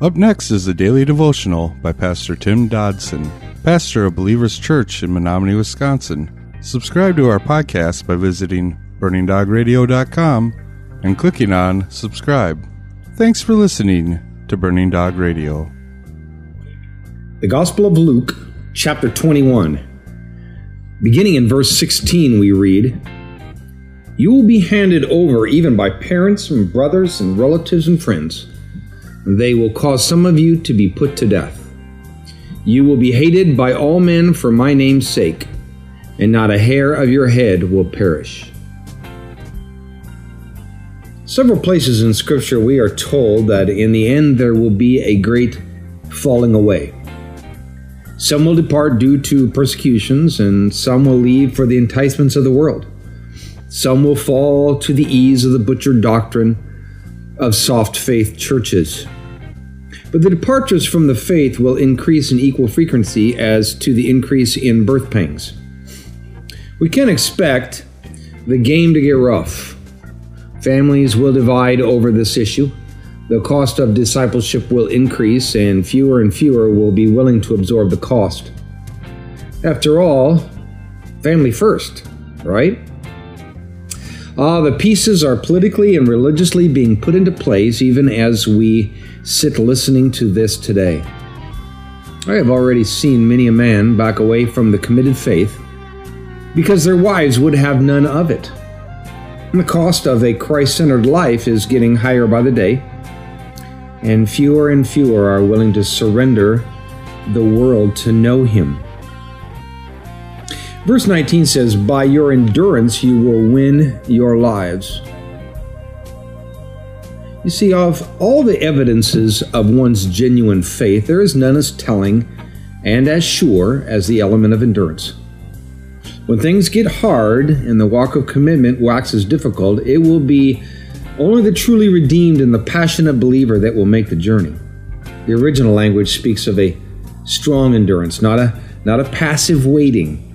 Up next is the Daily Devotional by Pastor Tim Dodson, pastor of Believers Church in Menominee, Wisconsin. Subscribe to our podcast by visiting burningdogradio.com and clicking on subscribe. Thanks for listening to Burning Dog Radio. The Gospel of Luke, chapter 21. Beginning in verse 16, we read, You will be handed over even by parents and brothers and relatives and friends they will cause some of you to be put to death. You will be hated by all men for my name's sake, and not a hair of your head will perish. Several places in Scripture we are told that in the end there will be a great falling away. Some will depart due to persecutions, and some will leave for the enticements of the world. Some will fall to the ease of the butchered doctrine of soft faith churches. But the departures from the faith will increase in equal frequency as to the increase in birth pangs. We can expect the game to get rough. Families will divide over this issue. The cost of discipleship will increase, and fewer and fewer will be willing to absorb the cost. After all, family first, right? Ah, the pieces are politically and religiously being put into place even as we sit listening to this today. I have already seen many a man back away from the committed faith because their wives would have none of it. And the cost of a Christ centered life is getting higher by the day, and fewer and fewer are willing to surrender the world to know Him. Verse 19 says, By your endurance you will win your lives. You see, of all the evidences of one's genuine faith, there is none as telling and as sure as the element of endurance. When things get hard and the walk of commitment waxes difficult, it will be only the truly redeemed and the passionate believer that will make the journey. The original language speaks of a strong endurance, not a, not a passive waiting.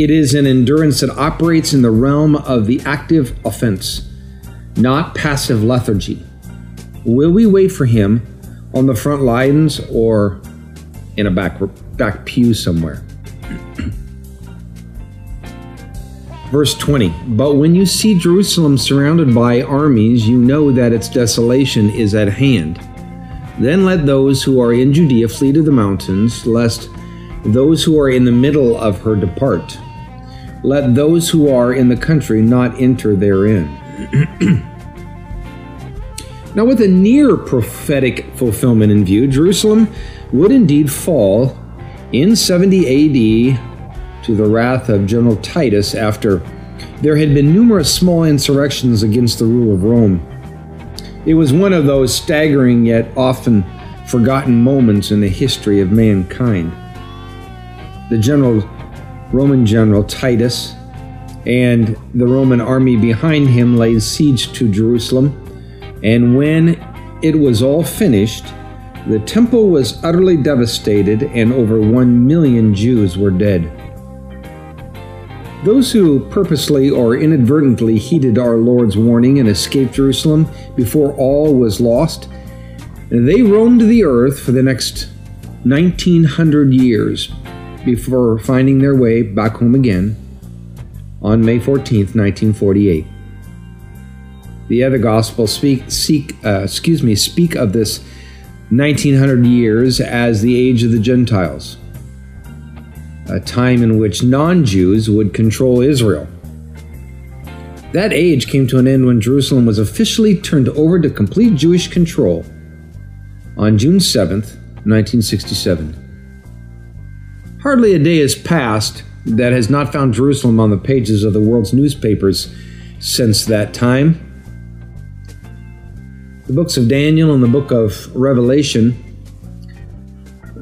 It is an endurance that operates in the realm of the active offense, not passive lethargy. Will we wait for him on the front lines or in a back, back pew somewhere? Verse 20 But when you see Jerusalem surrounded by armies, you know that its desolation is at hand. Then let those who are in Judea flee to the mountains, lest those who are in the middle of her depart. Let those who are in the country not enter therein. now, with a near prophetic fulfillment in view, Jerusalem would indeed fall in 70 AD to the wrath of General Titus after there had been numerous small insurrections against the rule of Rome. It was one of those staggering yet often forgotten moments in the history of mankind. The general Roman general Titus and the Roman army behind him laid siege to Jerusalem. And when it was all finished, the temple was utterly devastated, and over one million Jews were dead. Those who purposely or inadvertently heeded our Lord's warning and escaped Jerusalem before all was lost, they roamed the earth for the next 1900 years before finding their way back home again on May 14, 1948. The other Gospels speak, seek, uh, excuse me, speak of this 1900 years as the age of the Gentiles, a time in which non Jews would control Israel. That age came to an end when Jerusalem was officially turned over to complete Jewish control on June 7, 1967. Hardly a day has passed that has not found Jerusalem on the pages of the world's newspapers since that time. The books of Daniel and the book of Revelation,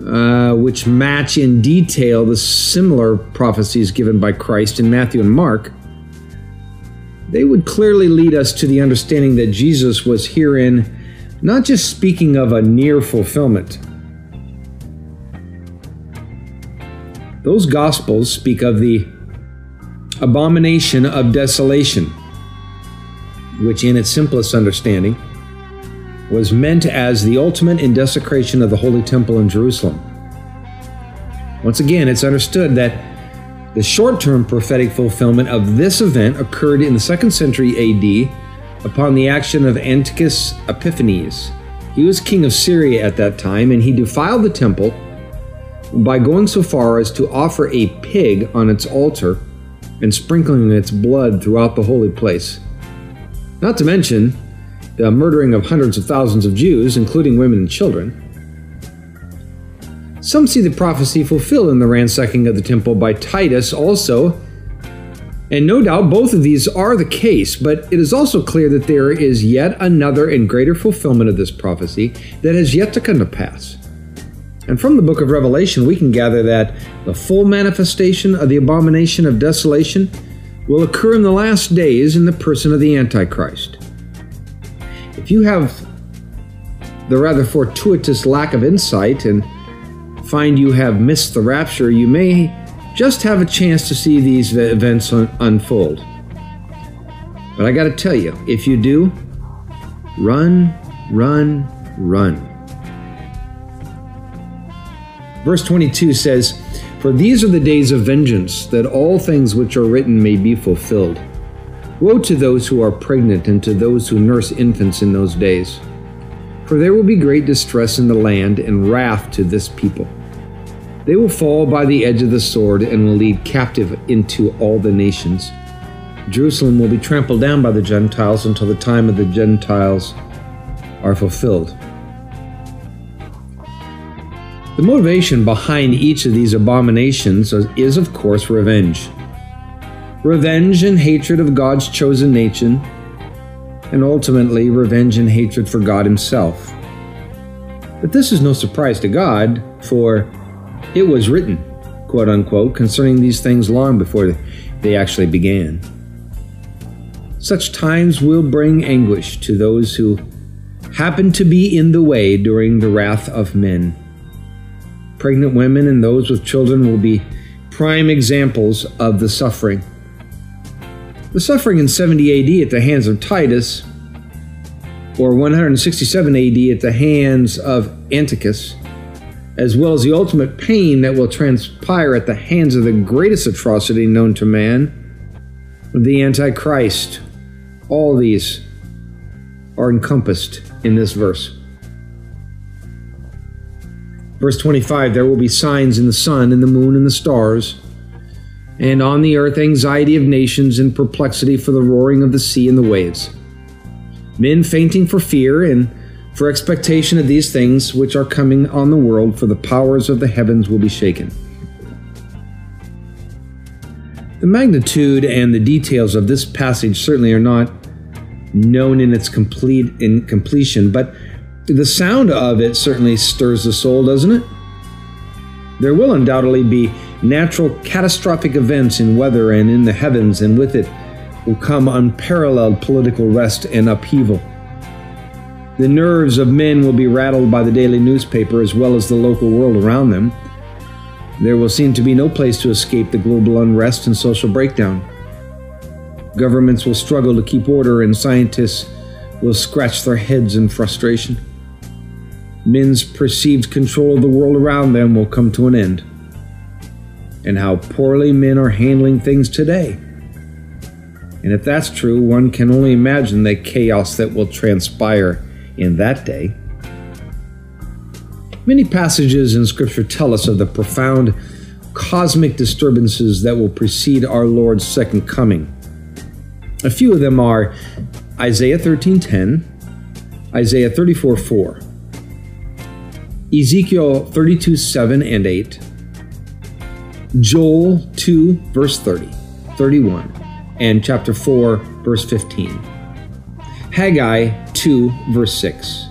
uh, which match in detail the similar prophecies given by Christ in Matthew and Mark, they would clearly lead us to the understanding that Jesus was herein not just speaking of a near fulfillment Those Gospels speak of the abomination of desolation, which, in its simplest understanding, was meant as the ultimate in desecration of the Holy Temple in Jerusalem. Once again, it's understood that the short term prophetic fulfillment of this event occurred in the second century AD upon the action of Antiochus Epiphanes. He was king of Syria at that time, and he defiled the temple by going so far as to offer a pig on its altar and sprinkling its blood throughout the holy place. Not to mention the murdering of hundreds of thousands of Jews, including women and children. Some see the prophecy fulfilled in the ransacking of the temple by Titus also, and no doubt both of these are the case, but it is also clear that there is yet another and greater fulfillment of this prophecy that has yet to come to pass. And from the book of Revelation, we can gather that the full manifestation of the abomination of desolation will occur in the last days in the person of the Antichrist. If you have the rather fortuitous lack of insight and find you have missed the rapture, you may just have a chance to see these events un- unfold. But I got to tell you, if you do, run, run, run. Verse 22 says, For these are the days of vengeance, that all things which are written may be fulfilled. Woe to those who are pregnant and to those who nurse infants in those days. For there will be great distress in the land and wrath to this people. They will fall by the edge of the sword and will lead captive into all the nations. Jerusalem will be trampled down by the Gentiles until the time of the Gentiles are fulfilled. The motivation behind each of these abominations is, of course, revenge. Revenge and hatred of God's chosen nation, and ultimately revenge and hatred for God Himself. But this is no surprise to God, for it was written, quote unquote, concerning these things long before they actually began. Such times will bring anguish to those who happen to be in the way during the wrath of men. Pregnant women and those with children will be prime examples of the suffering. The suffering in 70 AD at the hands of Titus, or 167 AD at the hands of Antiochus, as well as the ultimate pain that will transpire at the hands of the greatest atrocity known to man, the Antichrist. All these are encompassed in this verse. Verse 25 There will be signs in the sun, and the moon, and the stars, and on the earth anxiety of nations and perplexity for the roaring of the sea and the waves. Men fainting for fear and for expectation of these things which are coming on the world, for the powers of the heavens will be shaken. The magnitude and the details of this passage certainly are not known in its complete in completion, but the sound of it certainly stirs the soul, doesn't it? There will undoubtedly be natural catastrophic events in weather and in the heavens, and with it will come unparalleled political rest and upheaval. The nerves of men will be rattled by the daily newspaper as well as the local world around them. There will seem to be no place to escape the global unrest and social breakdown. Governments will struggle to keep order, and scientists will scratch their heads in frustration men's perceived control of the world around them will come to an end, and how poorly men are handling things today. And if that's true, one can only imagine the chaos that will transpire in that day. Many passages in Scripture tell us of the profound cosmic disturbances that will precede our Lord's second coming. A few of them are Isaiah 13:10, Isaiah 34:4, Ezekiel 32 7 and 8, Joel 2, verse 30, 31, and chapter 4, verse 15, Haggai 2, verse 6,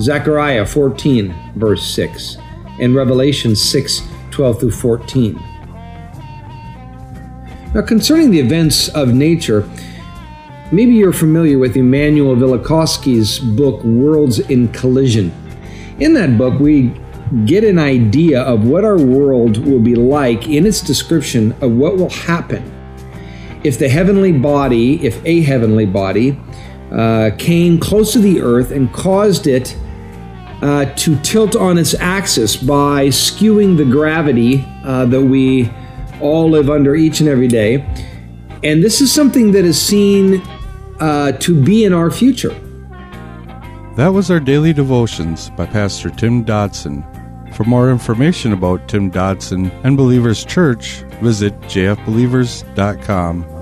Zechariah 14, verse 6, and Revelation 6, 12 through 14. Now, concerning the events of nature, maybe you're familiar with Immanuel Velikovsky's book, Worlds in Collision. In that book, we get an idea of what our world will be like in its description of what will happen if the heavenly body, if a heavenly body, uh, came close to the Earth and caused it uh, to tilt on its axis by skewing the gravity uh, that we all live under each and every day. And this is something that is seen uh, to be in our future. That was our daily devotions by Pastor Tim Dodson. For more information about Tim Dodson and Believers Church, visit jfbelievers.com.